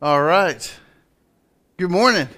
All right. Good morning.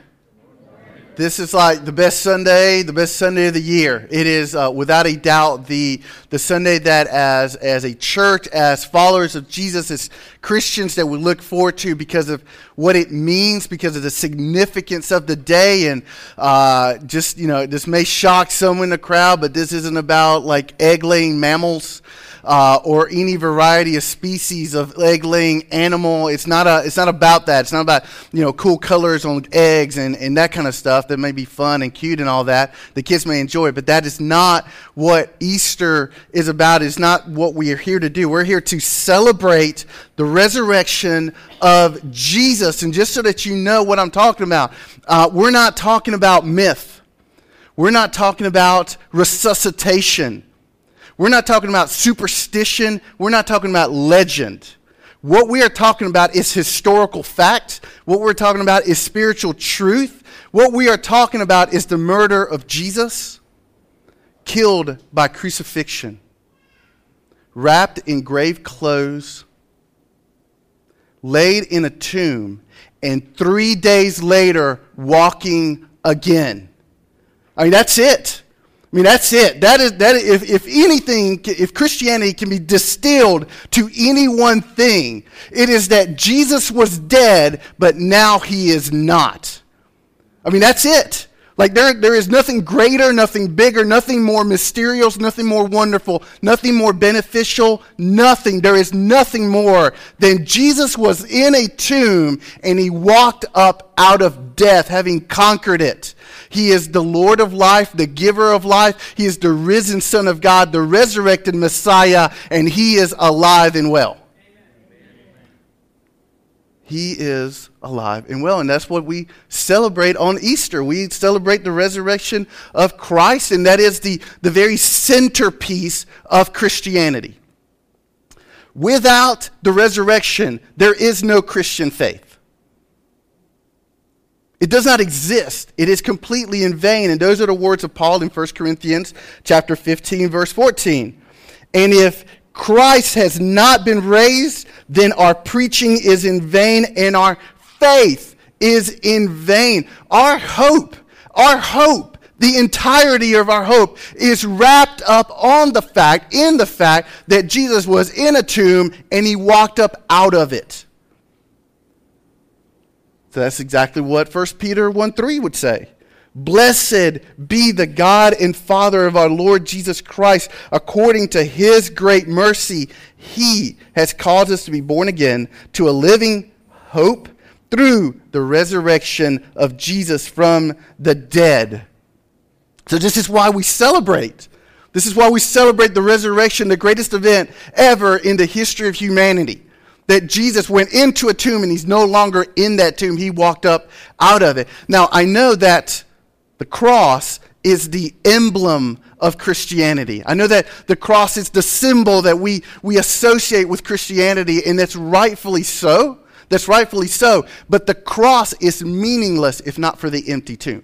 This is like the best Sunday, the best Sunday of the year. It is uh, without a doubt the the Sunday that, as as a church, as followers of Jesus, as Christians, that we look forward to because of what it means, because of the significance of the day, and uh, just you know, this may shock some in the crowd, but this isn't about like egg laying mammals uh, or any variety of species of egg-laying animal. It's not a. It's not about that. It's not about you know cool colors on eggs and, and that kind of stuff that may be fun and cute and all that. The kids may enjoy, it, but that is not what Easter is about. It's not what we are here to do. We're here to celebrate the resurrection of Jesus. And just so that you know what I'm talking about, uh, we're not talking about myth. We're not talking about resuscitation. We're not talking about superstition. We're not talking about legend. What we are talking about is historical fact. What we're talking about is spiritual truth. What we are talking about is the murder of Jesus, killed by crucifixion, wrapped in grave clothes, laid in a tomb, and three days later walking again. I mean, that's it. I mean, that's it. That is, that, if, if anything, if Christianity can be distilled to any one thing, it is that Jesus was dead, but now he is not. I mean, that's it. Like, there, there is nothing greater, nothing bigger, nothing more mysterious, nothing more wonderful, nothing more beneficial, nothing. There is nothing more than Jesus was in a tomb and he walked up out of death, having conquered it. He is the Lord of life, the giver of life. He is the risen Son of God, the resurrected Messiah, and he is alive and well. He is alive and well. And that's what we celebrate on Easter. We celebrate the resurrection of Christ, and that is the, the very centerpiece of Christianity. Without the resurrection, there is no Christian faith. It does not exist. It is completely in vain. And those are the words of Paul in 1 Corinthians chapter 15 verse 14. And if Christ has not been raised, then our preaching is in vain and our faith is in vain. Our hope, our hope, the entirety of our hope is wrapped up on the fact, in the fact that Jesus was in a tomb and he walked up out of it. So that's exactly what 1 Peter 1 3 would say. Blessed be the God and Father of our Lord Jesus Christ. According to his great mercy, he has caused us to be born again to a living hope through the resurrection of Jesus from the dead. So, this is why we celebrate. This is why we celebrate the resurrection, the greatest event ever in the history of humanity that Jesus went into a tomb and he's no longer in that tomb. He walked up out of it. Now, I know that the cross is the emblem of Christianity. I know that the cross is the symbol that we, we associate with Christianity, and that's rightfully so. That's rightfully so. But the cross is meaningless if not for the empty tomb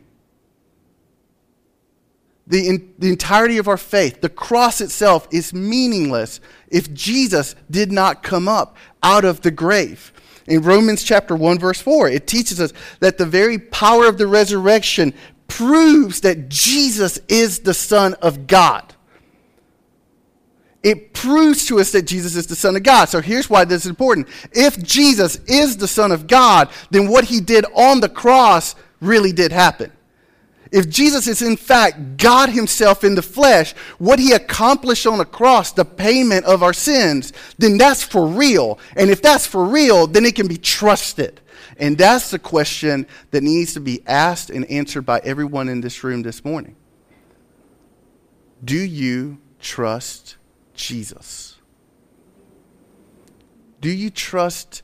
the, in, the entirety of our faith, the cross itself, is meaningless if Jesus did not come up out of the grave. In Romans chapter 1, verse 4, it teaches us that the very power of the resurrection proves that Jesus is the Son of God. It proves to us that Jesus is the Son of God. So here's why this is important. If Jesus is the Son of God, then what he did on the cross really did happen. If Jesus is in fact God Himself in the flesh, what He accomplished on the cross, the payment of our sins, then that's for real. And if that's for real, then it can be trusted. And that's the question that needs to be asked and answered by everyone in this room this morning. Do you trust Jesus? Do you trust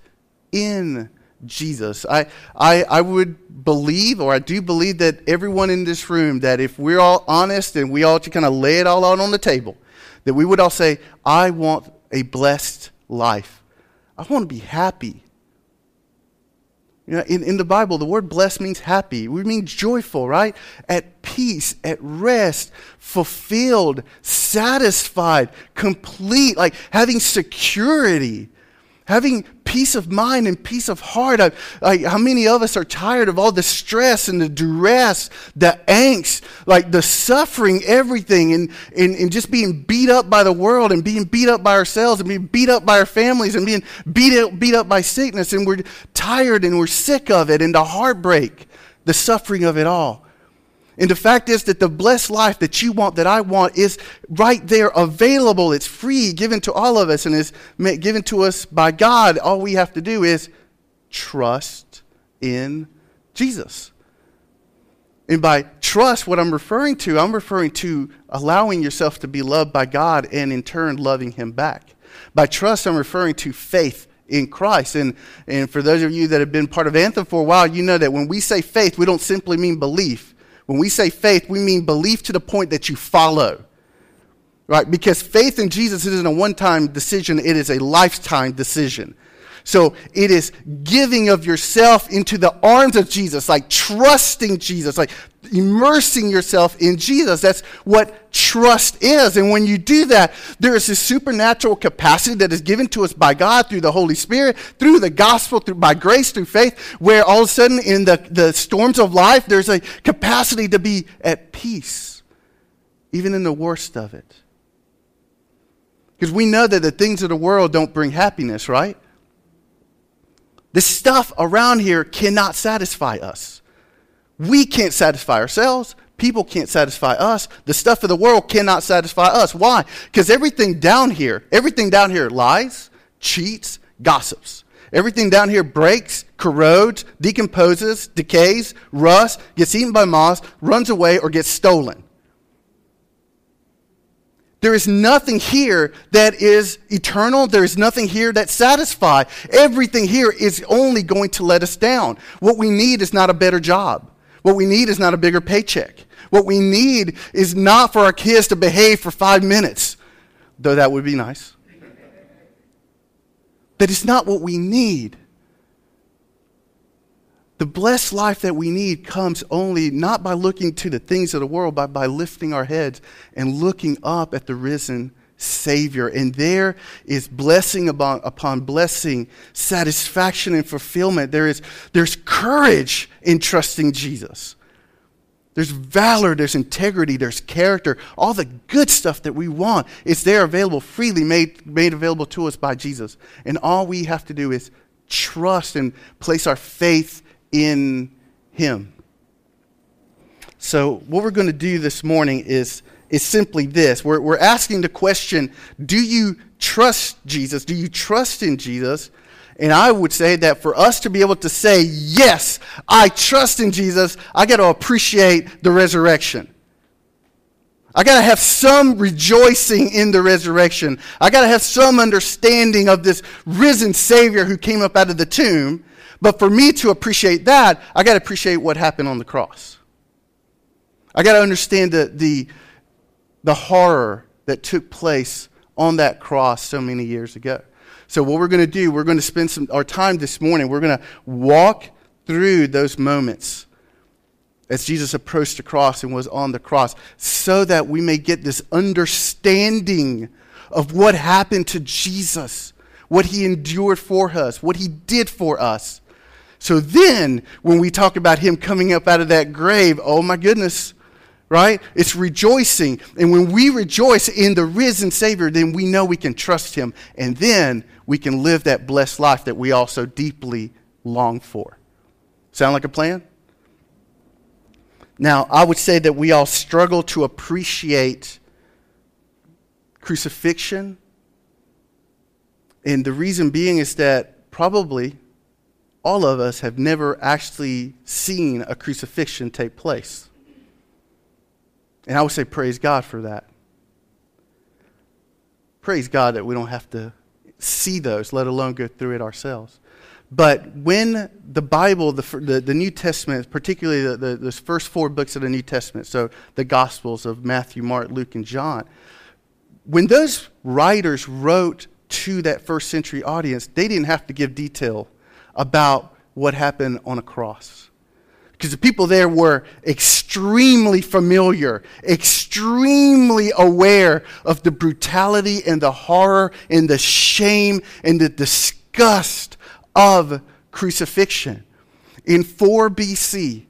in Jesus. I, I, I would believe, or I do believe, that everyone in this room, that if we're all honest and we all to kind of lay it all out on the table, that we would all say, I want a blessed life. I want to be happy. You know, in, in the Bible, the word blessed means happy. We mean joyful, right? At peace, at rest, fulfilled, satisfied, complete, like having security, having peace of mind and peace of heart. I, I, how many of us are tired of all the stress and the duress, the angst, like the suffering, everything, and, and, and just being beat up by the world and being beat up by ourselves and being beat up by our families and being beat up, beat up by sickness. And we're tired and we're sick of it and the heartbreak, the suffering of it all. And the fact is that the blessed life that you want, that I want, is right there available. It's free, given to all of us, and is given to us by God. All we have to do is trust in Jesus. And by trust, what I'm referring to, I'm referring to allowing yourself to be loved by God and in turn loving Him back. By trust, I'm referring to faith in Christ. And, and for those of you that have been part of Anthem for a while, you know that when we say faith, we don't simply mean belief when we say faith, we mean belief to the point that you follow. Right? Because faith in Jesus isn't a one time decision, it is a lifetime decision. So it is giving of yourself into the arms of Jesus, like trusting Jesus, like immersing yourself in Jesus. That's what trust is. And when you do that, there is this supernatural capacity that is given to us by God through the Holy Spirit, through the gospel, through by grace, through faith, where all of a sudden in the, the storms of life, there's a capacity to be at peace, even in the worst of it. Because we know that the things of the world don't bring happiness, right? The stuff around here cannot satisfy us. We can't satisfy ourselves. People can't satisfy us. The stuff of the world cannot satisfy us. Why? Because everything down here, everything down here lies, cheats, gossips. Everything down here breaks, corrodes, decomposes, decays, rusts, gets eaten by moths, runs away, or gets stolen. There is nothing here that is eternal. There is nothing here that satisfies. Everything here is only going to let us down. What we need is not a better job. What we need is not a bigger paycheck. What we need is not for our kids to behave for five minutes, though that would be nice. That is not what we need. The blessed life that we need comes only not by looking to the things of the world, but by lifting our heads and looking up at the risen Savior. And there is blessing upon, upon blessing, satisfaction and fulfillment. There is, there's courage in trusting Jesus. There's valor, there's integrity, there's character, all the good stuff that we want. It's there available freely, made, made available to us by Jesus. And all we have to do is trust and place our faith in Him. So, what we're going to do this morning is, is simply this we're, we're asking the question Do you trust Jesus? Do you trust in Jesus? And I would say that for us to be able to say, Yes, I trust in Jesus, I got to appreciate the resurrection. I got to have some rejoicing in the resurrection. I got to have some understanding of this risen Savior who came up out of the tomb. But for me to appreciate that, I got to appreciate what happened on the cross. I got to understand the, the, the horror that took place on that cross so many years ago. So, what we're going to do, we're going to spend some our time this morning. We're going to walk through those moments as Jesus approached the cross and was on the cross, so that we may get this understanding of what happened to Jesus, what he endured for us, what he did for us. So then, when we talk about him coming up out of that grave, oh my goodness, right? It's rejoicing. And when we rejoice in the risen Savior, then we know we can trust him. And then we can live that blessed life that we also deeply long for. Sound like a plan? Now, I would say that we all struggle to appreciate crucifixion. And the reason being is that probably all of us have never actually seen a crucifixion take place. And I would say, praise God for that. Praise God that we don't have to see those, let alone go through it ourselves. But when the Bible, the, the, the New Testament, particularly the, the, those first four books of the New Testament, so the Gospels of Matthew, Mark, Luke, and John, when those writers wrote to that first century audience, they didn't have to give detail about what happened on a cross. Because the people there were extremely familiar, extremely aware of the brutality and the horror and the shame and the disgust of crucifixion. In 4 BC,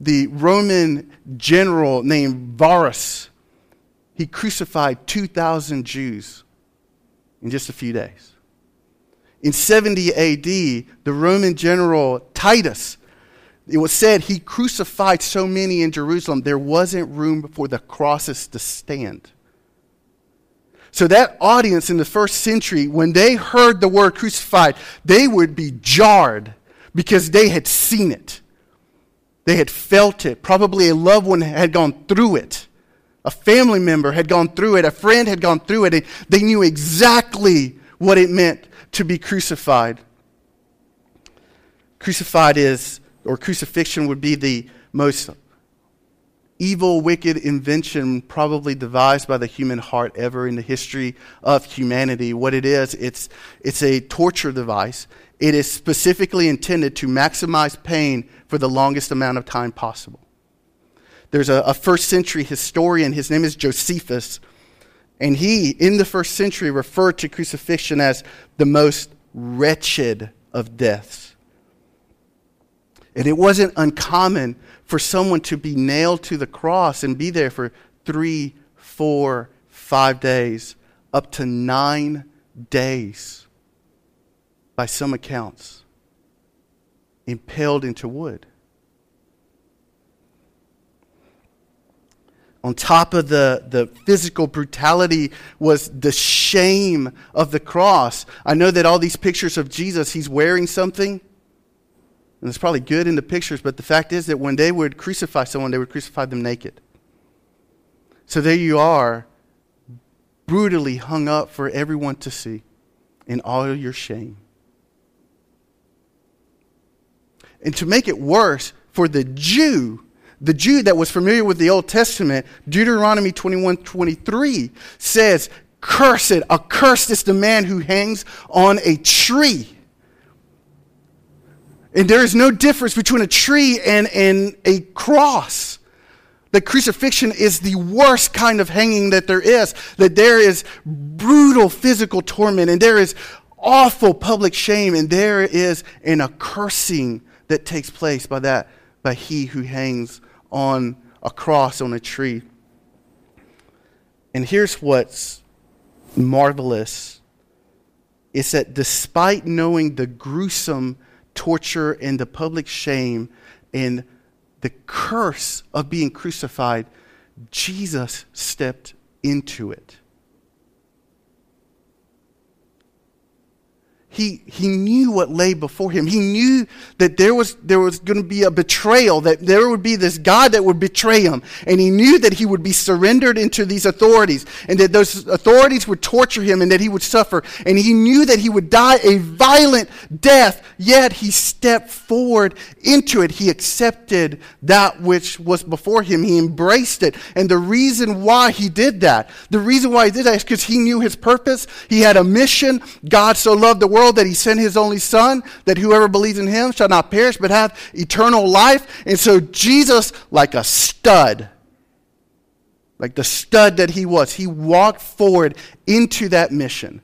the Roman general named Varus, he crucified 2,000 Jews in just a few days. In 70 AD, the Roman general Titus, it was said he crucified so many in Jerusalem, there wasn't room for the crosses to stand. So, that audience in the first century, when they heard the word crucified, they would be jarred because they had seen it. They had felt it. Probably a loved one had gone through it. A family member had gone through it. A friend had gone through it. They knew exactly what it meant to be crucified. Crucified is, or crucifixion would be the most evil, wicked invention probably devised by the human heart ever in the history of humanity. What it is, it's, it's a torture device. It is specifically intended to maximize pain for the longest amount of time possible. There's a, a first century historian, his name is Josephus, and he, in the first century, referred to crucifixion as the most wretched of deaths. And it wasn't uncommon for someone to be nailed to the cross and be there for three, four, five days, up to nine days, by some accounts, impaled into wood. On top of the, the physical brutality was the shame of the cross. I know that all these pictures of Jesus, he's wearing something and it's probably good in the pictures, but the fact is that when they would crucify someone, they would crucify them naked. So there you are, brutally hung up for everyone to see in all your shame. And to make it worse, for the Jew, the Jew that was familiar with the Old Testament, Deuteronomy 21 23 says, Cursed, accursed is the man who hangs on a tree. And there is no difference between a tree and, and a cross. The crucifixion is the worst kind of hanging that there is. That there is brutal physical torment, and there is awful public shame, and there is an accursing that takes place by that by he who hangs on a cross on a tree. And here's what's marvelous is that despite knowing the gruesome torture and the public shame and the curse of being crucified, Jesus stepped into it. He, he knew what lay before him. He knew that there was, there was going to be a betrayal, that there would be this God that would betray him. And he knew that he would be surrendered into these authorities and that those authorities would torture him and that he would suffer. And he knew that he would die a violent death, yet he stepped forward into it. He accepted that which was before him, he embraced it. And the reason why he did that, the reason why he did that is because he knew his purpose. He had a mission. God so loved the world world that he sent his only son, that whoever believes in him shall not perish but have eternal life. And so Jesus, like a stud, like the stud that he was, he walked forward into that mission.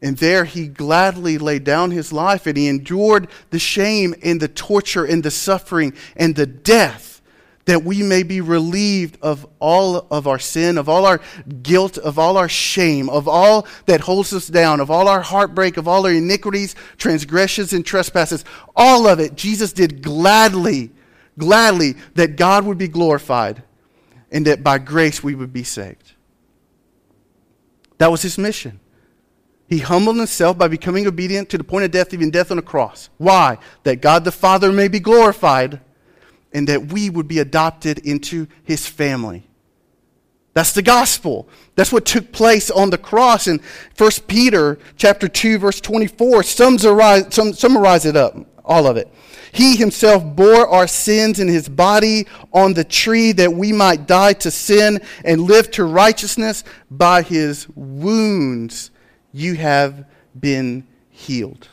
And there he gladly laid down his life and he endured the shame and the torture and the suffering and the death that we may be relieved of all of our sin, of all our guilt, of all our shame, of all that holds us down, of all our heartbreak, of all our iniquities, transgressions, and trespasses. All of it, Jesus did gladly, gladly that God would be glorified and that by grace we would be saved. That was his mission. He humbled himself by becoming obedient to the point of death, even death on a cross. Why? That God the Father may be glorified and that we would be adopted into his family. That's the gospel. That's what took place on the cross. And 1 Peter chapter 2, verse 24 summarize, summarize it up, all of it. He himself bore our sins in his body on the tree that we might die to sin and live to righteousness. By his wounds you have been healed.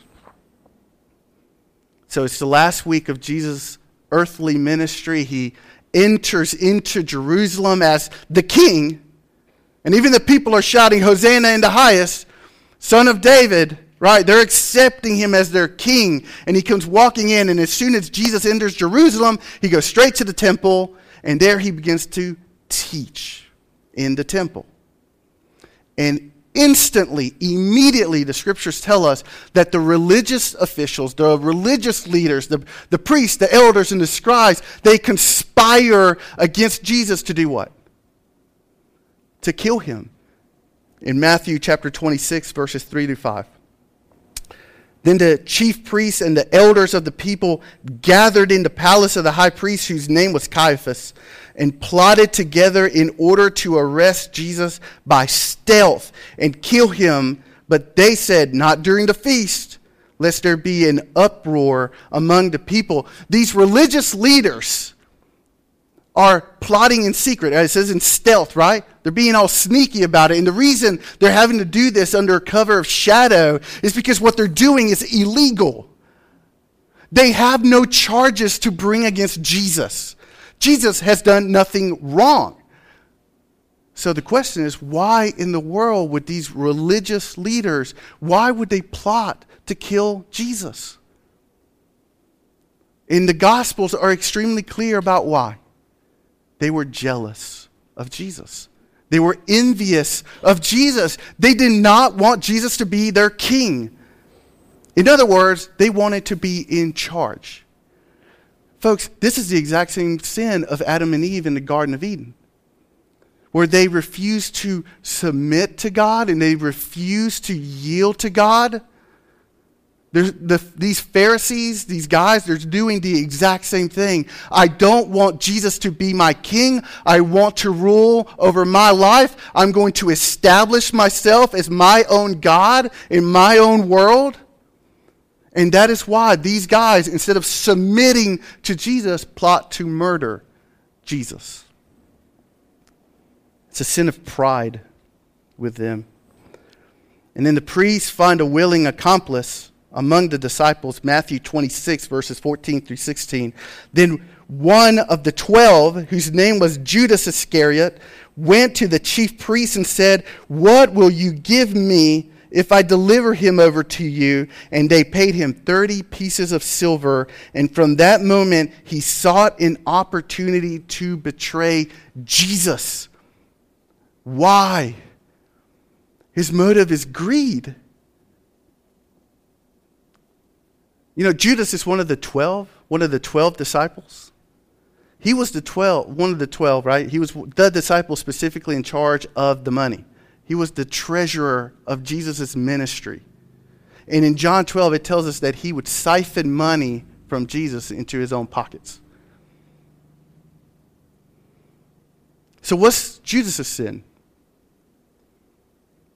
So it's the last week of Jesus' earthly ministry. He enters into Jerusalem as the king. And even the people are shouting, Hosanna in the highest, son of David. right? They're accepting him as their king. And he comes walking in, and as soon as Jesus enters Jerusalem, he goes straight to the temple, and there he begins to teach in the temple. And instantly, immediately, the scriptures tell us that the religious officials, the religious leaders, the, the priests, the elders, and the scribes, they conspire against Jesus to do what? To kill him. In Matthew chapter 26, verses 3 to 5. Then the chief priests and the elders of the people gathered in the palace of the high priest, whose name was Caiaphas, and plotted together in order to arrest Jesus by stealth and kill him. But they said, Not during the feast, lest there be an uproar among the people. These religious leaders are plotting in secret. It says in stealth, right? They're being all sneaky about it. And the reason they're having to do this under cover of shadow is because what they're doing is illegal. They have no charges to bring against Jesus. Jesus has done nothing wrong. So the question is why in the world would these religious leaders why would they plot to kill Jesus? And the gospels are extremely clear about why. They were jealous of Jesus. They were envious of Jesus. They did not want Jesus to be their king. In other words, they wanted to be in charge. Folks, this is the exact same sin of Adam and Eve in the Garden of Eden, where they refused to submit to God and they refused to yield to God. The, these Pharisees, these guys, they're doing the exact same thing. I don't want Jesus to be my king. I want to rule over my life. I'm going to establish myself as my own God in my own world. And that is why these guys, instead of submitting to Jesus, plot to murder Jesus. It's a sin of pride with them. And then the priests find a willing accomplice among the disciples, Matthew 26, verses 14 through 16. Then one of the twelve, whose name was Judas Iscariot, went to the chief priests and said, What will you give me if I deliver him over to you? And they paid him 30 pieces of silver. And from that moment, he sought an opportunity to betray Jesus. Why? His motive is greed. You know, Judas is one of the 12, one of the 12 disciples. He was the 12, one of the 12, right? He was the disciple specifically in charge of the money. He was the treasurer of Jesus' ministry. And in John 12, it tells us that he would siphon money from Jesus into his own pockets. So, what's Judas' sin?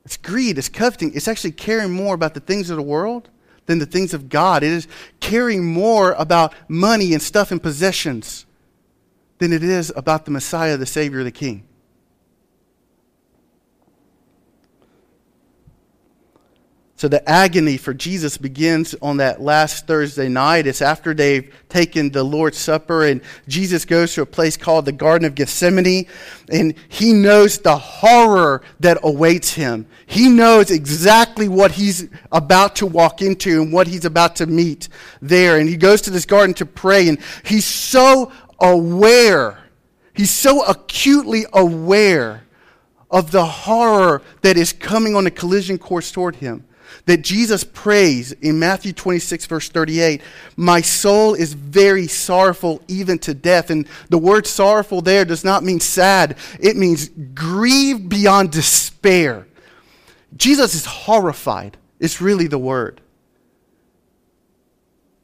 It's greed, it's coveting, it's actually caring more about the things of the world than the things of God. It is caring more about money and stuff and possessions than it is about the Messiah, the Savior, the King. So the agony for Jesus begins on that last Thursday night. It's after they've taken the Lord's Supper, and Jesus goes to a place called the Garden of Gethsemane, and he knows the horror that awaits him. He knows exactly what he's about to walk into and what he's about to meet there. And he goes to this garden to pray, and he's so aware, he's so acutely aware of the horror that is coming on a collision course toward him that Jesus prays in Matthew 26, verse 38 My soul is very sorrowful, even to death. And the word sorrowful there does not mean sad, it means grieved beyond despair. Jesus is horrified, it's really the word.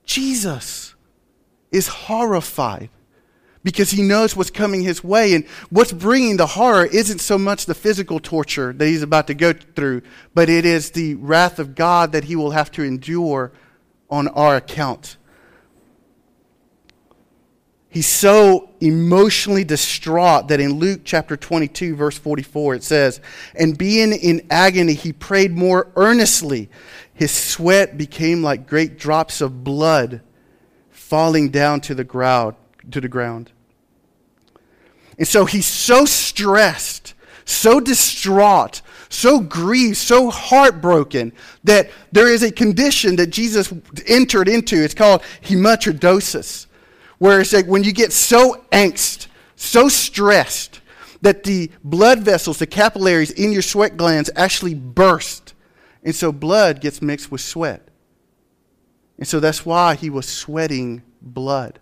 Jesus is horrified because he knows what's coming his way. And what's bringing the horror isn't so much the physical torture that he's about to go through, but it is the wrath of God that he will have to endure on our account. He's so emotionally distraught that in Luke chapter 22, verse 44, it says, And being in agony, he prayed more earnestly. His sweat became like great drops of blood falling down to the ground to the ground. And so he's so stressed, so distraught, so grieved, so heartbroken that there is a condition that Jesus entered into. It's called hematidrosis, where it's like when you get so angst, so stressed, that the blood vessels, the capillaries in your sweat glands actually burst. And so blood gets mixed with sweat. And so that's why he was sweating blood.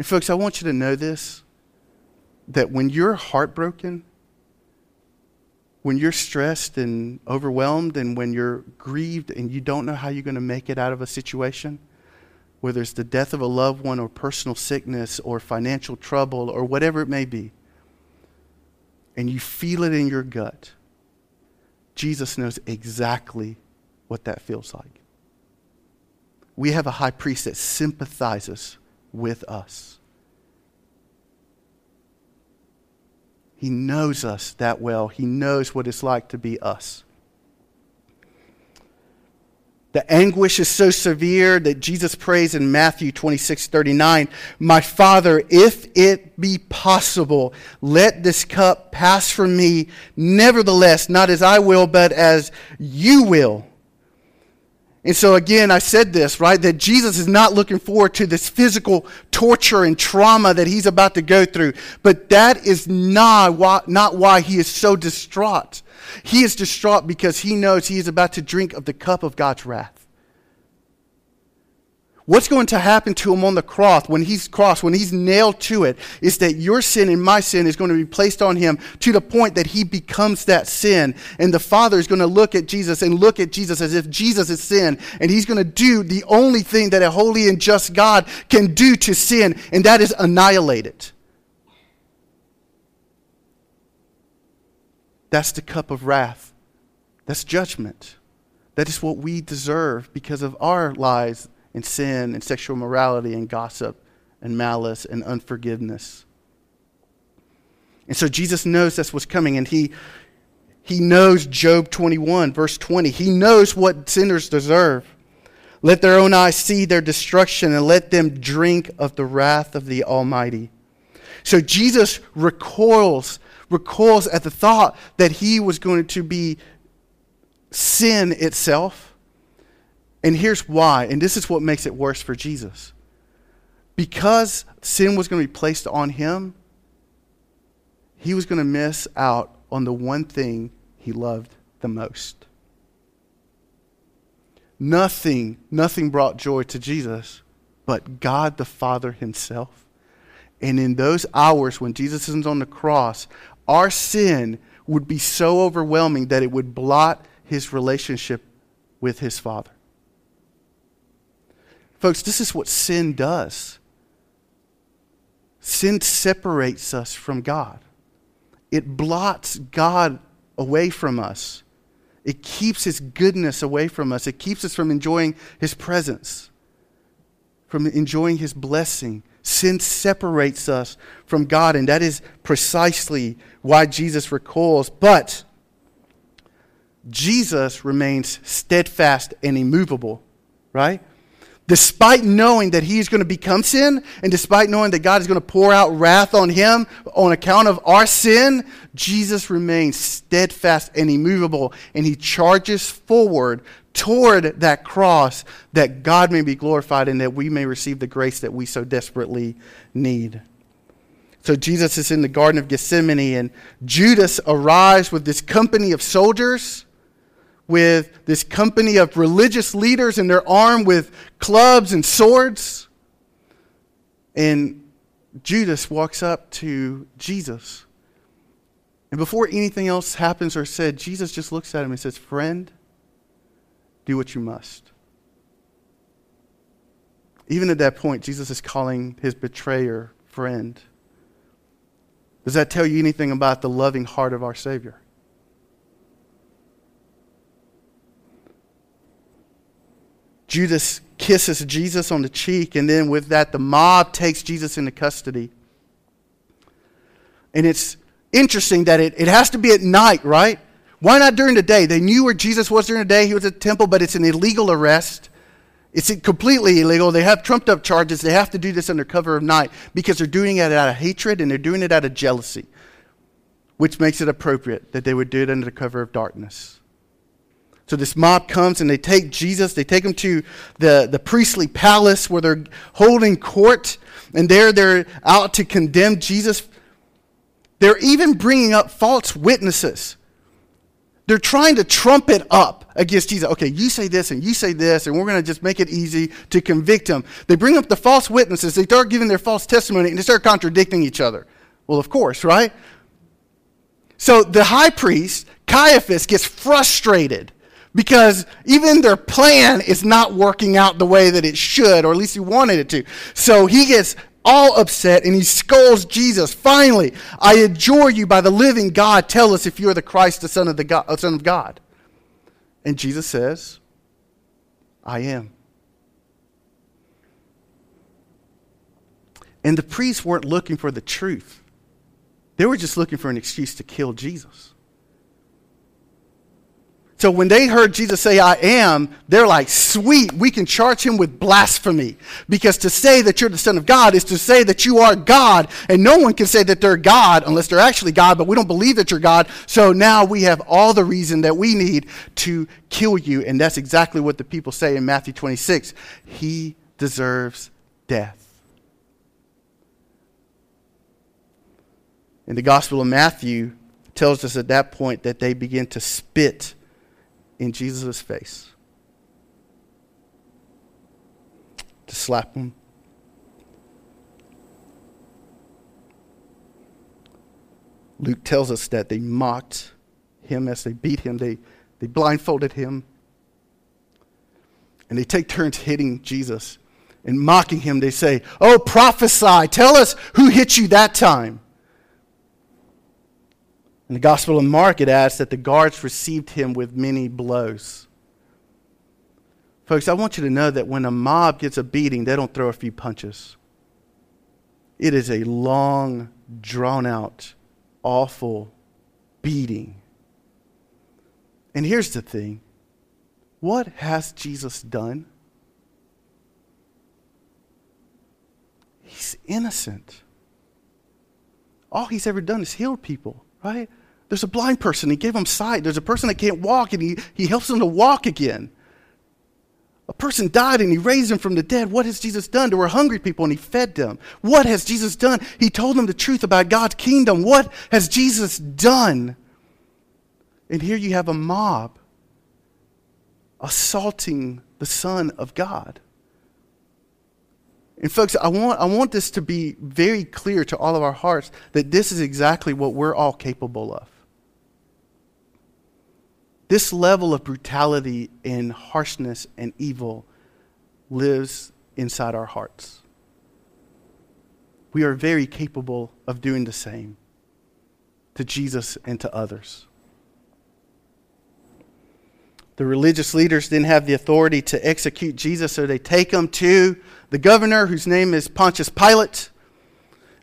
And folks, I want you to know this that when you're heartbroken, when you're stressed and overwhelmed, and when you're grieved and you don't know how you're going to make it out of a situation, whether it's the death of a loved one or personal sickness or financial trouble or whatever it may be, and you feel it in your gut, Jesus knows exactly what that feels like. We have a high priest that sympathizes with us. He knows us that well. He knows what it's like to be us. The anguish is so severe that Jesus prays in Matthew 26 39, My Father, if it be possible, let this cup pass from me. Nevertheless, not as I will, but as you will. And so, again, I said this, right? That Jesus is not looking forward to this physical torture and trauma that he's about to go through. But that is not why, not why he is so distraught. He is distraught because he knows he is about to drink of the cup of God's wrath. What's going to happen to him on the cross when he's crossed, when he's nailed to it, is that your sin and my sin is going to be placed on him to the point that he becomes that sin. And the Father is going to look at Jesus and look at Jesus as if Jesus is sin. And he's going to do the only thing that a holy and just God can do to sin, and that is annihilate it. That's the cup of wrath. That's judgment. That is what we deserve because of our lies and sin and sexual morality and gossip and malice and unforgiveness. And so Jesus knows that's what's coming, and he, he knows Job 21, verse 20. He knows what sinners deserve. Let their own eyes see their destruction, and let them drink of the wrath of the Almighty. So Jesus recoils, recoils at the thought that he was going to be sin itself and here's why, and this is what makes it worse for Jesus. Because sin was going to be placed on him, he was going to miss out on the one thing he loved the most. Nothing, nothing brought joy to Jesus but God the Father himself. And in those hours when Jesus is on the cross, our sin would be so overwhelming that it would blot his relationship with his Father. Folks, this is what sin does. Sin separates us from God. It blots God away from us. It keeps His goodness away from us. It keeps us from enjoying His presence, from enjoying His blessing. Sin separates us from God, and that is precisely why Jesus recoils. But Jesus remains steadfast and immovable, right? Despite knowing that he's going to become sin, and despite knowing that God is going to pour out wrath on him on account of our sin, Jesus remains steadfast and immovable, and he charges forward toward that cross that God may be glorified and that we may receive the grace that we so desperately need. So Jesus is in the Garden of Gethsemane, and Judas arrives with this company of soldiers with this company of religious leaders, and they're armed with clubs and swords. And Judas walks up to Jesus. And before anything else happens or said, Jesus just looks at him and says, Friend, do what you must. Even at that point, Jesus is calling his betrayer friend. Does that tell you anything about the loving heart of our Savior? Judas kisses Jesus on the cheek, and then with that, the mob takes Jesus into custody. And it's interesting that it, it has to be at night, right? Why not during the day? They knew where Jesus was during the day. He was at the temple, but it's an illegal arrest. It's completely illegal. They have trumped up charges. They have to do this under cover of night because they're doing it out of hatred and they're doing it out of jealousy. which makes it appropriate that they would do it under the cover of darkness. So this mob comes and they take Jesus, they take him to the, the priestly palace where they're holding court, and there they're out to condemn Jesus. They're even bringing up false witnesses. They're trying to trump it up against Jesus. Okay, you say this and you say this, and we're going to just make it easy to convict him. They bring up the false witnesses, they start giving their false testimony, and they start contradicting each other. Well, of course, right? So the high priest, Caiaphas, gets frustrated because even their plan is not working out the way that it should, or at least he wanted it to. So he gets all upset and he scolds Jesus. Finally, I adjure you by the living God, tell us if you are the Christ, the Son of, the God, uh, Son of God. And Jesus says, I am. And the priests weren't looking for the truth, they were just looking for an excuse to kill Jesus. So when they heard Jesus say, I am, they're like, sweet, we can charge him with blasphemy. Because to say that you're the Son of God is to say that you are God. And no one can say that they're God unless they're actually God, but we don't believe that you're God. So now we have all the reason that we need to kill you. And that's exactly what the people say in Matthew 26. He deserves death. In the Gospel of Matthew, tells us at that point that they begin to spit in Jesus' face. To slap him. Luke tells us that they mocked him as they beat him, they, they blindfolded him. And they take turns hitting Jesus and mocking him. They say, Oh, prophesy, tell us who hit you that time. In the Gospel of Mark, it adds that the guards received him with many blows. Folks, I want you to know that when a mob gets a beating, they don't throw a few punches. It is a long, drawn out, awful beating. And here's the thing what has Jesus done? He's innocent. All he's ever done is healed people, right? There's a blind person, he gave him sight. There's a person that can't walk, and he, he helps them to walk again. A person died and he raised him from the dead. What has Jesus done? There were hungry people and he fed them. What has Jesus done? He told them the truth about God's kingdom. What has Jesus done? And here you have a mob assaulting the Son of God. And folks, I want, I want this to be very clear to all of our hearts that this is exactly what we're all capable of. This level of brutality and harshness and evil lives inside our hearts. We are very capable of doing the same to Jesus and to others. The religious leaders didn't have the authority to execute Jesus, so they take him to the governor, whose name is Pontius Pilate.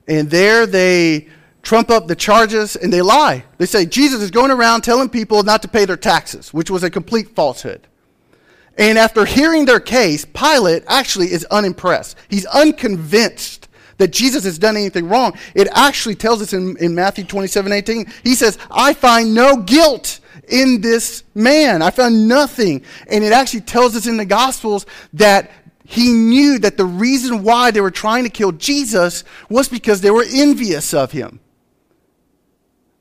And there they trump up the charges and they lie. They say Jesus is going around telling people not to pay their taxes, which was a complete falsehood. And after hearing their case, Pilate actually is unimpressed. He's unconvinced that Jesus has done anything wrong. It actually tells us in, in Matthew 27 18, he says, I find no guilt in this man. I found nothing. And it actually tells us in the Gospels that he knew that the reason why they were trying to kill Jesus was because they were envious of him.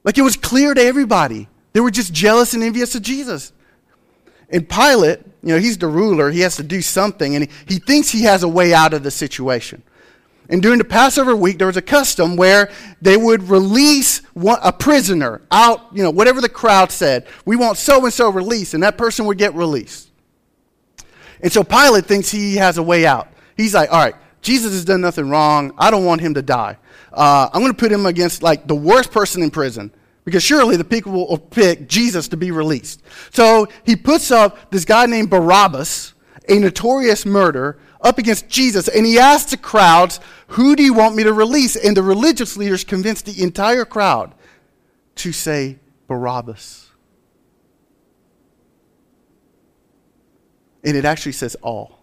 Like it was clear to everybody. They were just jealous and envious of Jesus. And Pilate, you know, he's the ruler. He has to do something, and he, he thinks he has a way out of the situation. And during the Passover week, there was a custom where they would release one, a prisoner out, you know, whatever the crowd said. We want so and so released, and that person would get released. And so Pilate thinks he has a way out. He's like, all right, Jesus has done nothing wrong. I don't want him to die uh, I'm going to put him against like the worst person in prison because surely the people will pick Jesus to be released. So he puts up this guy named Barabbas, a notorious murderer, up against Jesus, and he asks the crowds, Who do you want me to release? And the religious leaders convince the entire crowd to say Barabbas. And it actually says all.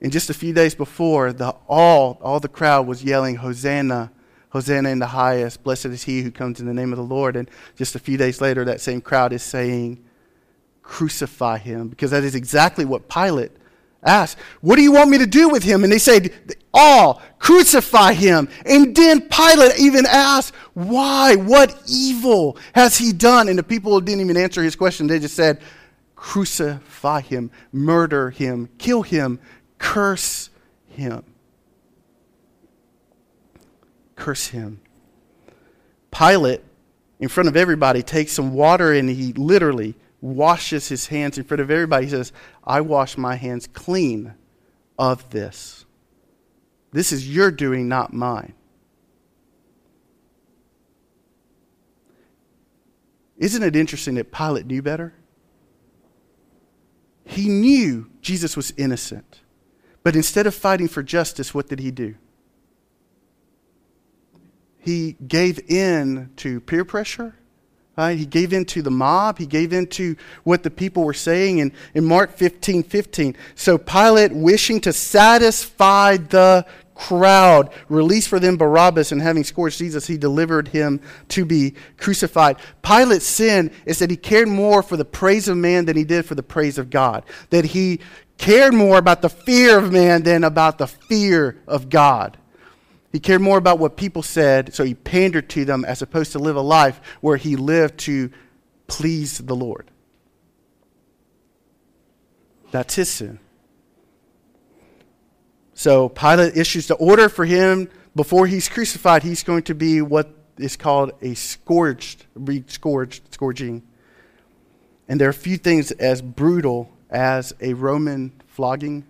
And just a few days before, the, all, all the crowd was yelling, Hosanna, Hosanna in the highest, blessed is he who comes in the name of the Lord. And just a few days later, that same crowd is saying, Crucify him, because that is exactly what Pilate asked. What do you want me to do with him? And they said, All, crucify him. And then Pilate even asked, Why? What evil has he done? And the people didn't even answer his question. They just said, Crucify him, murder him, kill him, curse him curse him. Pilate, in front of everybody, takes some water and he literally washes his hands in front of everybody. He says, I wash my hands clean of this. This is your doing, not mine. Isn't it interesting that Pilate knew better? He knew Jesus was innocent. But instead of fighting for justice, what did he do? he gave in to peer pressure. Right? He gave in to the mob. He gave in to what the people were saying in, in Mark 15 15. So Pilate, wishing to satisfy the crowd, released for them Barabbas, and having scourged Jesus, he delivered him to be crucified. Pilate's sin is that he cared more for the praise of man than he did for the praise of God. That he cared more about the fear of man than about the fear of God. He cared more about what people said, so he pandered to them as opposed to live a life where he lived to please the Lord. That's his sin. So Pilate issues the order for him before he's crucified. He's going to be what is called a scourged, be scourged, scourging. And there are few things as brutal as a Roman flogging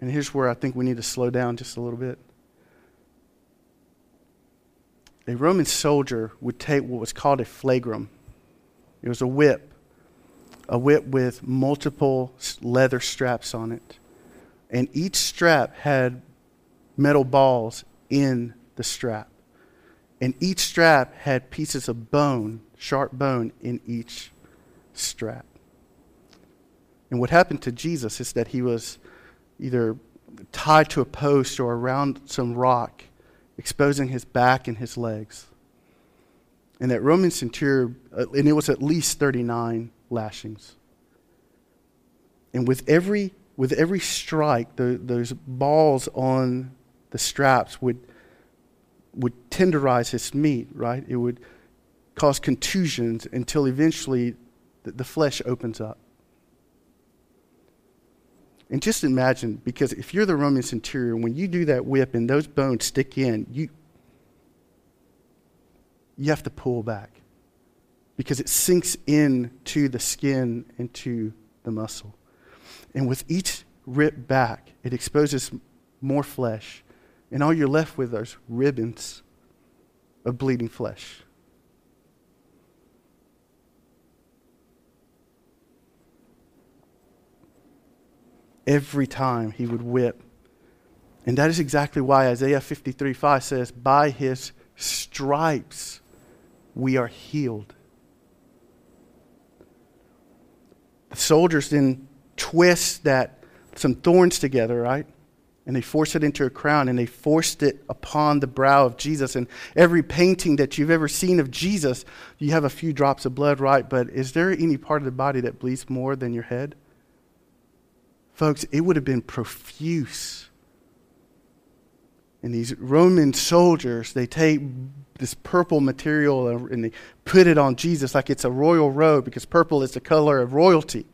And here's where I think we need to slow down just a little bit. A Roman soldier would take what was called a flagrum. It was a whip, a whip with multiple leather straps on it. And each strap had metal balls in the strap. And each strap had pieces of bone, sharp bone, in each strap. And what happened to Jesus is that he was either tied to a post or around some rock, exposing his back and his legs. And that Roman centurion, uh, and it was at least 39 lashings. And with every, with every strike, the, those balls on the straps would, would tenderize his meat, right? It would cause contusions until eventually the, the flesh opens up. And just imagine, because if you're the Roman centurion, when you do that whip and those bones stick in, you, you have to pull back because it sinks into the skin, into the muscle. And with each rip back, it exposes more flesh. And all you're left with are ribbons of bleeding flesh. every time he would whip. And that is exactly why Isaiah 53 5 says, By his stripes we are healed. The soldiers then twist that some thorns together, right? And they force it into a crown and they forced it upon the brow of Jesus. And every painting that you've ever seen of Jesus, you have a few drops of blood, right? But is there any part of the body that bleeds more than your head? Folks, it would have been profuse. And these Roman soldiers, they take this purple material and they put it on Jesus like it's a royal robe because purple is the color of royalty.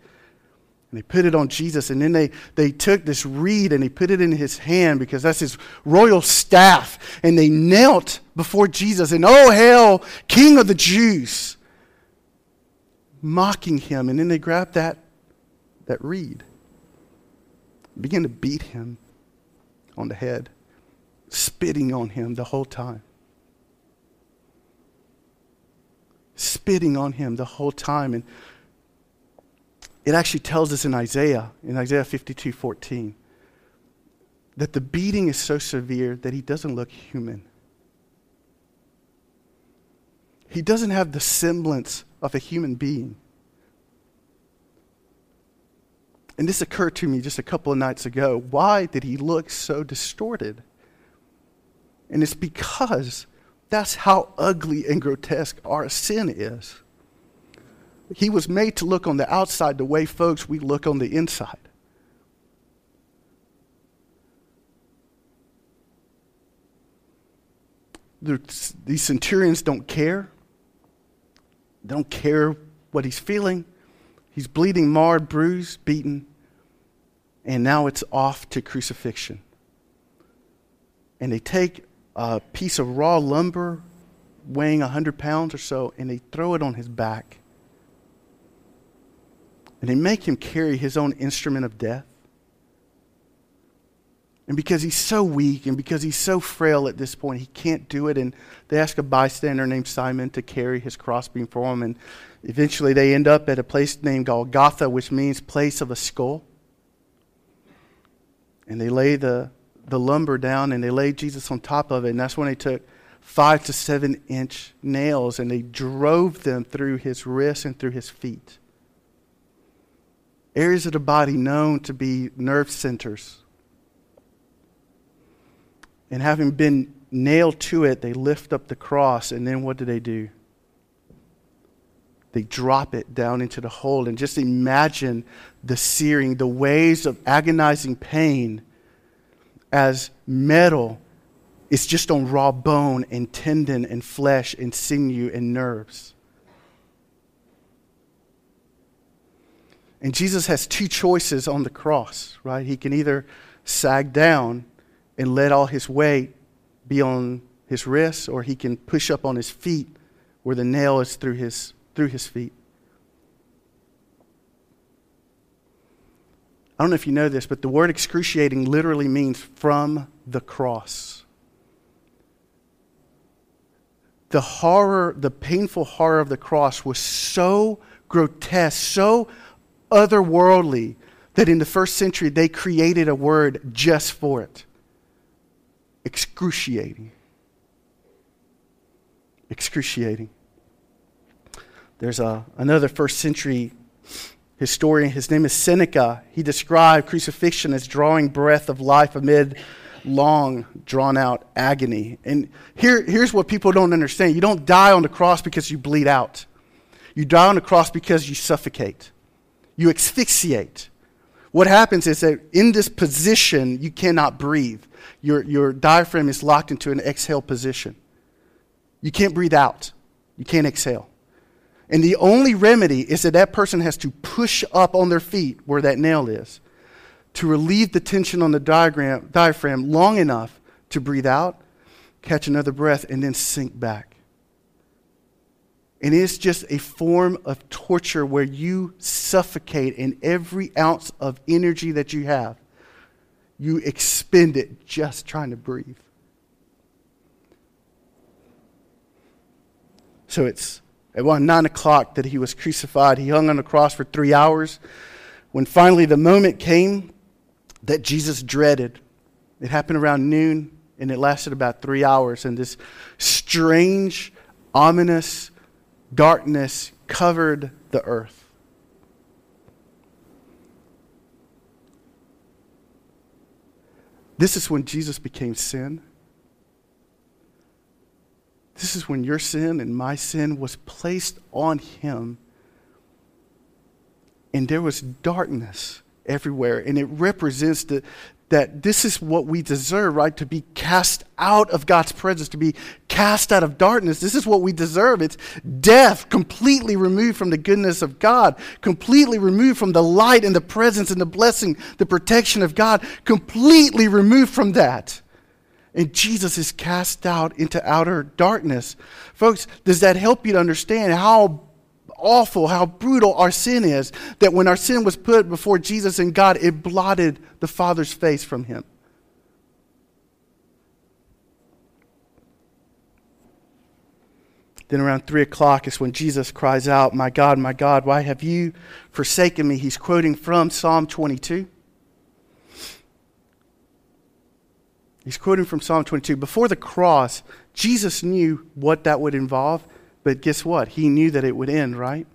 And they put it on Jesus, and then they, they took this reed and they put it in his hand because that's his royal staff. And they knelt before Jesus, and oh, hail, King of the Jews, mocking him. And then they grabbed that, that reed began to beat him on the head, spitting on him the whole time. Spitting on him the whole time. And it actually tells us in Isaiah, in Isaiah 52 14, that the beating is so severe that he doesn't look human. He doesn't have the semblance of a human being. And this occurred to me just a couple of nights ago. Why did he look so distorted? And it's because that's how ugly and grotesque our sin is. He was made to look on the outside the way, folks, we look on the inside. these centurions don't care. They don't care what he's feeling. He's bleeding, marred, bruised, beaten, and now it's off to crucifixion. And they take a piece of raw lumber weighing 100 pounds or so and they throw it on his back. And they make him carry his own instrument of death. And because he's so weak and because he's so frail at this point, he can't do it. And they ask a bystander named Simon to carry his crossbeam for him. And eventually they end up at a place named Golgotha, which means place of a skull. And they lay the, the lumber down and they laid Jesus on top of it. And that's when they took five to seven inch nails and they drove them through his wrists and through his feet. Areas of the body known to be nerve centers and having been nailed to it, they lift up the cross, and then what do they do? They drop it down into the hole. And just imagine the searing, the waves of agonizing pain as metal it's just on raw bone and tendon and flesh and sinew and nerves. And Jesus has two choices on the cross, right? He can either sag down and let all his weight be on his wrists, or he can push up on his feet where the nail is through his, through his feet. I don't know if you know this, but the word excruciating literally means from the cross. The horror, the painful horror of the cross was so grotesque, so otherworldly, that in the first century they created a word just for it excruciating. Excruciating. There's a, another first century historian. His name is Seneca. He described crucifixion as drawing breath of life amid long, drawn out agony. And here, here's what people don't understand you don't die on the cross because you bleed out, you die on the cross because you suffocate, you asphyxiate. What happens is that in this position, you cannot breathe your, your diaphragm is locked into an exhale position. You can't breathe out, you can't exhale. And the only remedy is that that person has to push up on their feet where that nail is to relieve the tension on the diagram, diaphragm long enough to breathe out, catch another breath, and then sink back. And it's just a form of torture where you suffocate in every ounce of energy that you have you expend it just trying to breathe. So it's at around nine o'clock that he was crucified. He hung on the cross for three hours. When finally the moment came that Jesus dreaded, it happened around noon and it lasted about three hours. And this strange, ominous darkness covered the earth. This is when Jesus became sin. This is when your sin and my sin was placed on him. And there was darkness everywhere. And it represents the, that this is what we deserve, right? To be cast out of God's presence, to be cast out of darkness. This is what we deserve. It's death, completely removed from the goodness of God, completely removed from the light and the presence and the blessing, the protection of God, completely removed from that. And Jesus is cast out into outer darkness. Folks, does that help you to understand how awful, how brutal our sin is, that when our sin was put before Jesus and God, it blotted the Father's face from him. Then around 3 o'clock is when Jesus cries out, My God, my God, why have you forsaken me? He's quoting from Psalm 22. He's quoting from Psalm 22. Before the cross, Jesus knew what that would involve. But guess what? He knew that it would end, right?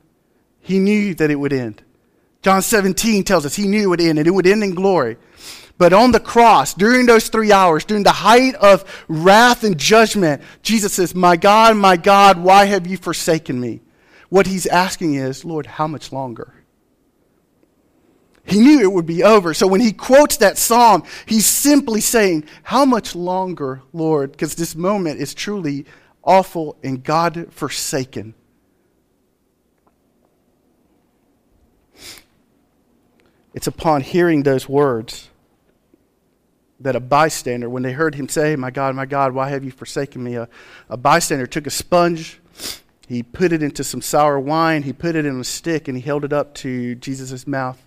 He knew that it would end. John 17 tells us he knew it would end and it would end in glory. But on the cross, during those three hours, during the height of wrath and judgment, Jesus says, My God, my God, why have you forsaken me? What he's asking is, Lord, how much longer? He knew it would be over. So when he quotes that psalm, he's simply saying, How much longer, Lord? Because this moment is truly awful and God forsaken. It's upon hearing those words that a bystander, when they heard him say, My God, my God, why have you forsaken me? A, a bystander took a sponge, he put it into some sour wine, he put it in a stick, and he held it up to Jesus' mouth.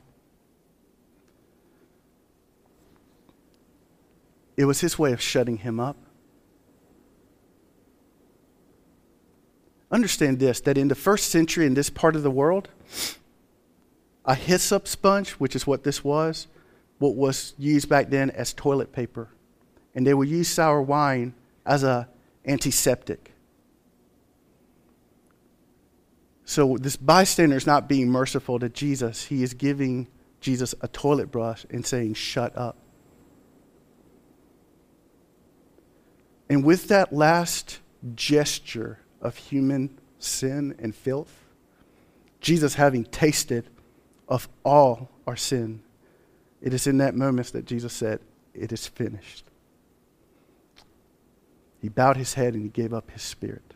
It was his way of shutting him up. Understand this that in the first century in this part of the world, a hyssop sponge, which is what this was, what was used back then as toilet paper. And they would use sour wine as a antiseptic. So this bystander is not being merciful to Jesus. He is giving Jesus a toilet brush and saying, Shut up. And with that last gesture of human sin and filth, Jesus having tasted of all our sin, it is in that moment that Jesus said, It is finished. He bowed his head and he gave up his spirit.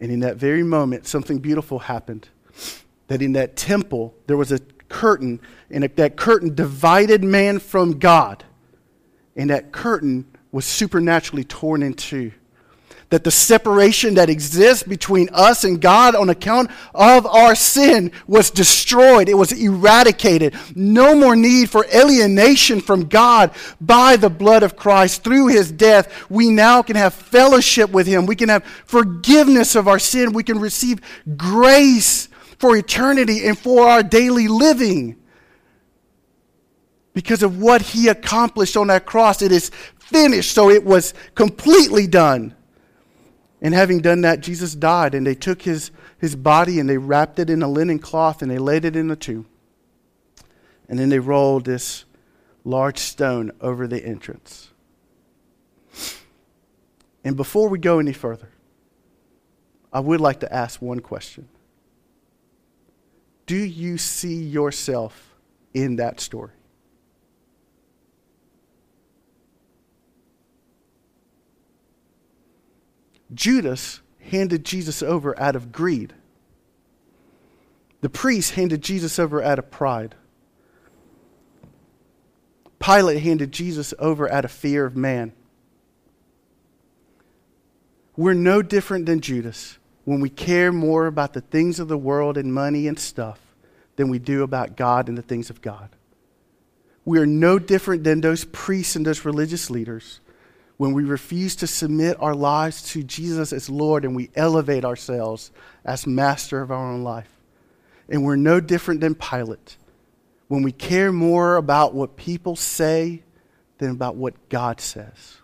And in that very moment, something beautiful happened. That in that temple, there was a curtain, and that curtain divided man from God. And that curtain was supernaturally torn in two that the separation that exists between us and God on account of our sin was destroyed. It was eradicated. No more need for alienation from God by the blood of Christ. Through his death, we now can have fellowship with him. We can have forgiveness of our sin. We can receive grace for eternity and for our daily living. Because of what he accomplished on that cross, it is finished. So it was completely done. And having done that, Jesus died, and they took his, his body and they wrapped it in a linen cloth and they laid it in a tomb. And then they rolled this large stone over the entrance. And before we go any further, I would like to ask one question Do you see yourself in that story? Judas handed Jesus over out of greed. The priest handed Jesus over out of pride. Pilate handed Jesus over out of fear of man. We're no different than Judas when we care more about the things of the world and money and stuff than we do about God and the things of God. We are no different than those priests and those religious leaders when we refuse to submit our lives to Jesus as Lord and we elevate ourselves as master of our own life. And we're no different than Pilate when we care more about what people say than about what God says.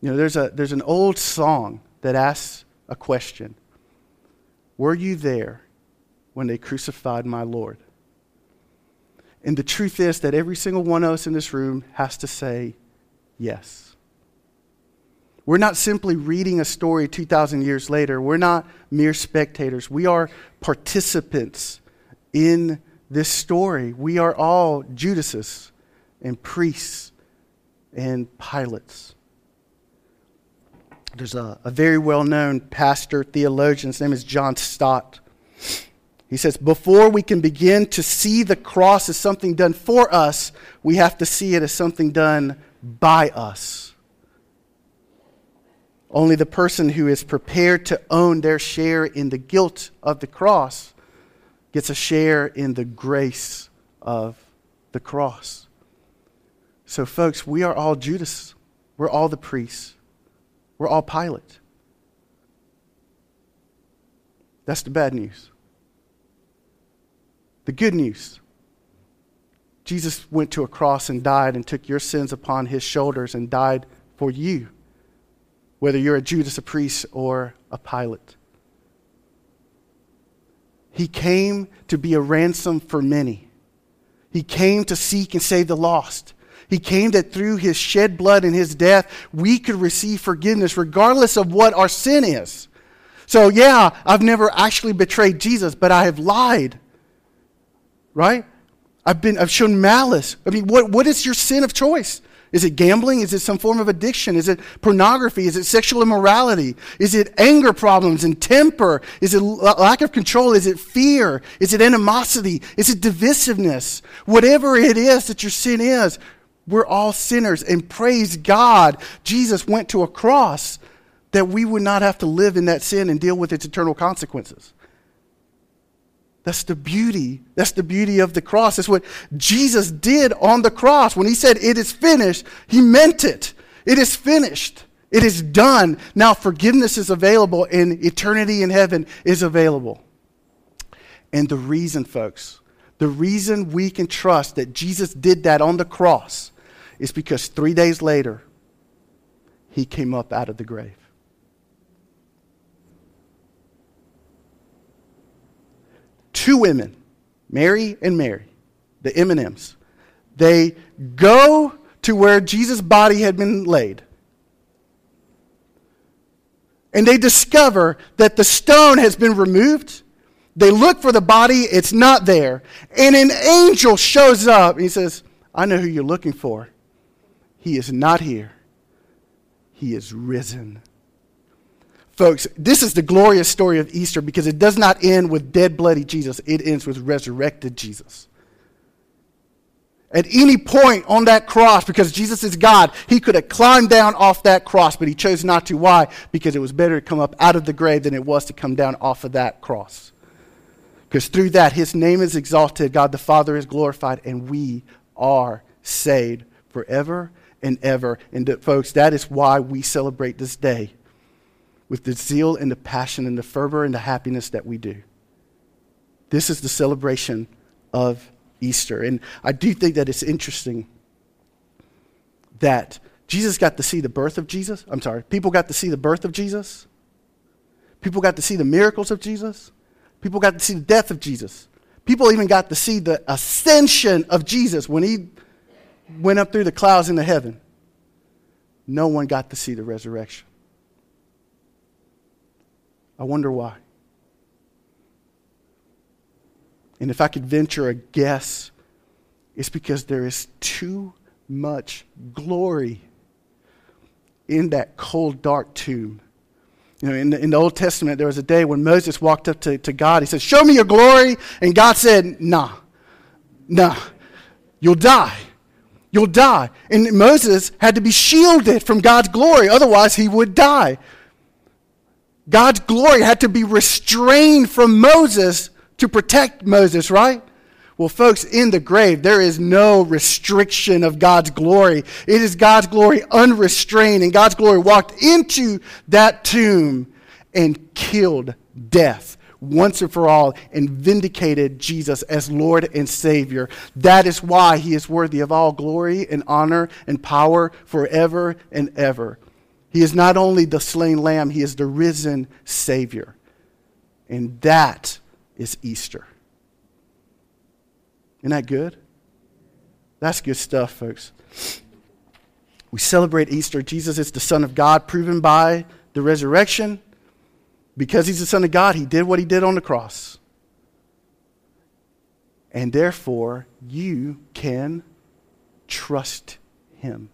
You know, there's, a, there's an old song that asks a question Were you there when they crucified my Lord? And the truth is that every single one of us in this room has to say, Yes. We're not simply reading a story 2,000 years later. We're not mere spectators. We are participants in this story. We are all Judases and priests and Pilates. There's a, a very well known pastor, theologian, his name is John Stott. He says, Before we can begin to see the cross as something done for us, we have to see it as something done by us. Only the person who is prepared to own their share in the guilt of the cross gets a share in the grace of the cross. So, folks, we are all Judas. We're all the priests. We're all Pilate. That's the bad news. The good news Jesus went to a cross and died and took your sins upon his shoulders and died for you, whether you're a Judas, a priest, or a Pilate. He came to be a ransom for many. He came to seek and save the lost. He came that through his shed blood and his death, we could receive forgiveness regardless of what our sin is. So, yeah, I've never actually betrayed Jesus, but I have lied. Right? I've, been, I've shown malice. I mean, what, what is your sin of choice? Is it gambling? Is it some form of addiction? Is it pornography? Is it sexual immorality? Is it anger problems and temper? Is it lack of control? Is it fear? Is it animosity? Is it divisiveness? Whatever it is that your sin is, we're all sinners. And praise God, Jesus went to a cross that we would not have to live in that sin and deal with its eternal consequences. That's the beauty. That's the beauty of the cross. That's what Jesus did on the cross. When he said, It is finished, he meant it. It is finished. It is done. Now forgiveness is available, and eternity in heaven is available. And the reason, folks, the reason we can trust that Jesus did that on the cross is because three days later, he came up out of the grave. Two women, Mary and Mary, the M&Ms. They go to where Jesus' body had been laid. And they discover that the stone has been removed. They look for the body, it's not there. And an angel shows up and he says, I know who you're looking for. He is not here, he is risen. Folks, this is the glorious story of Easter because it does not end with dead, bloody Jesus, it ends with resurrected Jesus. At any point on that cross, because Jesus is God, he could have climbed down off that cross, but he chose not to. Why? Because it was better to come up out of the grave than it was to come down off of that cross. Because through that, his name is exalted, God the Father is glorified, and we are saved forever and ever. And, uh, folks, that is why we celebrate this day with the zeal and the passion and the fervor and the happiness that we do. This is the celebration of Easter. And I do think that it's interesting that Jesus got to see the birth of Jesus. I'm sorry, people got to see the birth of Jesus. People got to see the miracles of Jesus. People got to see the death of Jesus. People even got to see the ascension of Jesus when he went up through the clouds into heaven. No one got to see the resurrection. I wonder why. And if I could venture a guess, it's because there is too much glory in that cold, dark tomb. You know, in the, in the Old Testament, there was a day when Moses walked up to, to God. He said, Show me your glory. And God said, Nah, nah, you'll die. You'll die. And Moses had to be shielded from God's glory, otherwise, he would die. God's glory had to be restrained from Moses to protect Moses, right? Well, folks, in the grave, there is no restriction of God's glory. It is God's glory unrestrained, and God's glory walked into that tomb and killed death once and for all and vindicated Jesus as Lord and Savior. That is why he is worthy of all glory and honor and power forever and ever. He is not only the slain lamb, he is the risen Savior. And that is Easter. Isn't that good? That's good stuff, folks. We celebrate Easter. Jesus is the Son of God, proven by the resurrection. Because he's the Son of God, he did what he did on the cross. And therefore, you can trust him.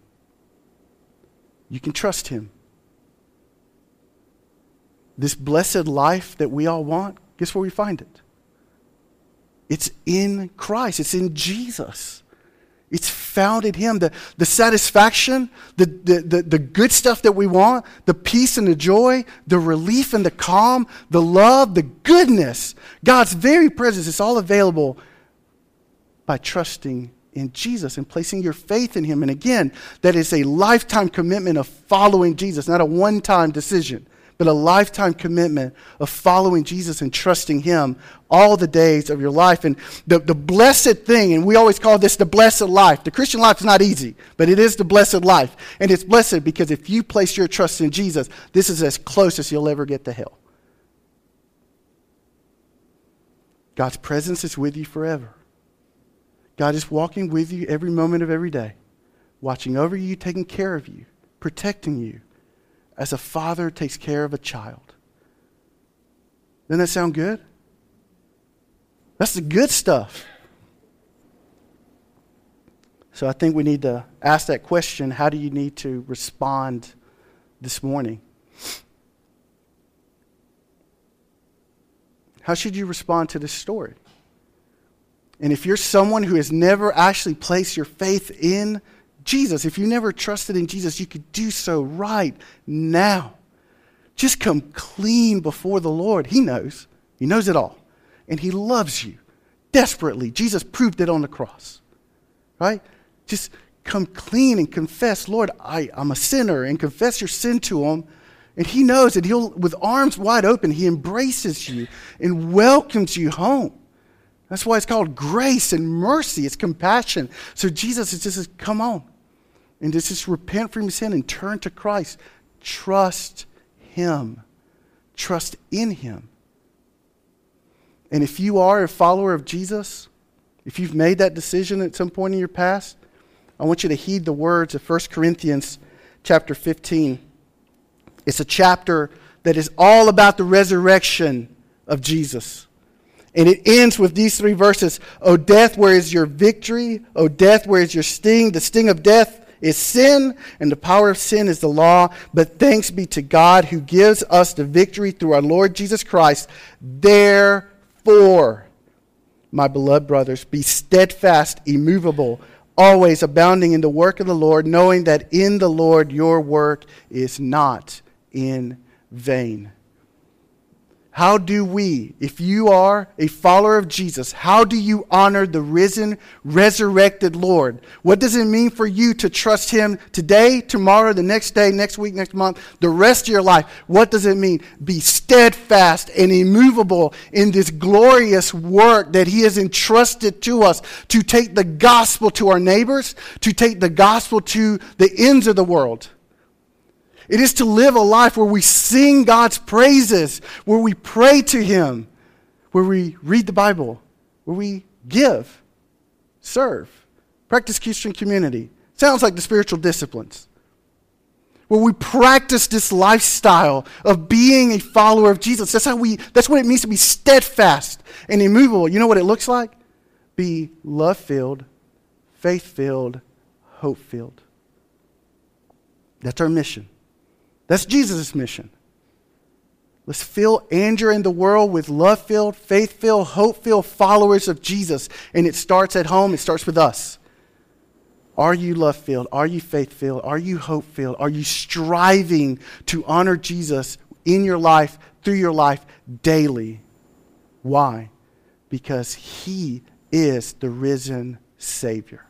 You can trust Him. This blessed life that we all want, guess where we find it? It's in Christ, it's in Jesus. It's found in Him. The, the satisfaction, the, the, the, the good stuff that we want, the peace and the joy, the relief and the calm, the love, the goodness, God's very presence, it's all available by trusting in Jesus and placing your faith in Him. And again, that is a lifetime commitment of following Jesus, not a one time decision, but a lifetime commitment of following Jesus and trusting Him all the days of your life. And the, the blessed thing, and we always call this the blessed life. The Christian life is not easy, but it is the blessed life. And it's blessed because if you place your trust in Jesus, this is as close as you'll ever get to hell. God's presence is with you forever. God is walking with you every moment of every day, watching over you, taking care of you, protecting you, as a father takes care of a child. Doesn't that sound good? That's the good stuff. So I think we need to ask that question how do you need to respond this morning? How should you respond to this story? And if you're someone who has never actually placed your faith in Jesus, if you never trusted in Jesus, you could do so right now. Just come clean before the Lord. He knows. He knows it all. And He loves you desperately. Jesus proved it on the cross. Right? Just come clean and confess, Lord, I, I'm a sinner, and confess your sin to him. And he knows that he'll, with arms wide open, he embraces you and welcomes you home. That's why it's called grace and mercy. It's compassion. So Jesus is just, come on. And just, just repent from your sin and turn to Christ. Trust him. Trust in him. And if you are a follower of Jesus, if you've made that decision at some point in your past, I want you to heed the words of 1 Corinthians chapter 15. It's a chapter that is all about the resurrection of Jesus. And it ends with these three verses O death, where is your victory? O death, where is your sting? The sting of death is sin, and the power of sin is the law. But thanks be to God who gives us the victory through our Lord Jesus Christ. Therefore, my beloved brothers, be steadfast, immovable always abounding in the work of the Lord, knowing that in the Lord your work is not in vain. How do we, if you are a follower of Jesus, how do you honor the risen, resurrected Lord? What does it mean for you to trust Him today, tomorrow, the next day, next week, next month, the rest of your life? What does it mean? Be steadfast and immovable in this glorious work that He has entrusted to us to take the gospel to our neighbors, to take the gospel to the ends of the world. It is to live a life where we sing God's praises, where we pray to Him, where we read the Bible, where we give, serve, practice Christian community. Sounds like the spiritual disciplines. Where we practice this lifestyle of being a follower of Jesus. That's how we that's what it means to be steadfast and immovable. You know what it looks like? Be love filled, faith filled, hope filled. That's our mission. That's Jesus' mission. Let's fill Andrew and the world with love filled, faith filled, hope filled followers of Jesus. And it starts at home, it starts with us. Are you love filled? Are you faith filled? Are you hope filled? Are you striving to honor Jesus in your life, through your life, daily? Why? Because he is the risen Savior.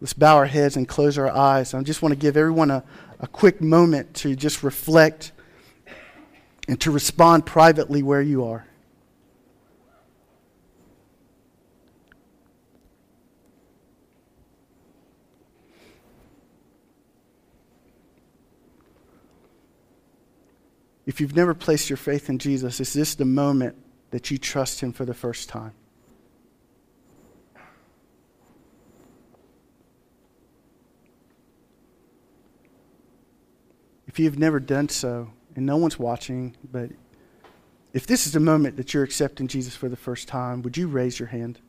Let's bow our heads and close our eyes. I just want to give everyone a, a quick moment to just reflect and to respond privately where you are. If you've never placed your faith in Jesus, is this the moment that you trust Him for the first time? If you've never done so, and no one's watching, but if this is the moment that you're accepting Jesus for the first time, would you raise your hand?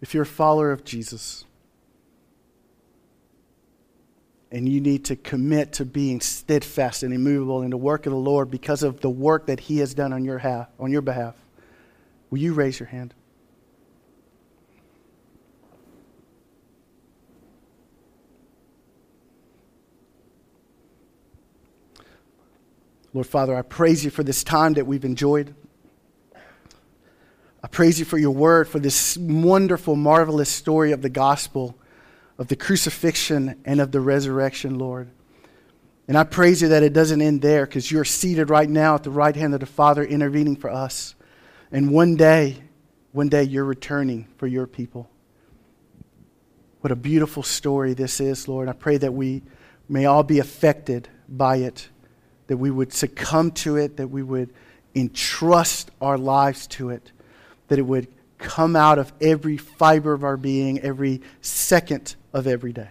If you're a follower of Jesus, and you need to commit to being steadfast and immovable in the work of the Lord because of the work that He has done on your, half, on your behalf. Will you raise your hand? Lord Father, I praise you for this time that we've enjoyed. I praise you for your word, for this wonderful, marvelous story of the gospel of the crucifixion and of the resurrection, Lord. And I praise you that it doesn't end there because you're seated right now at the right hand of the Father intervening for us. And one day, one day you're returning for your people. What a beautiful story this is, Lord. I pray that we may all be affected by it, that we would succumb to it, that we would entrust our lives to it, that it would come out of every fiber of our being, every second of every day.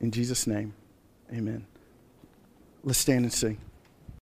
In Jesus' name, amen. Let's stand and sing.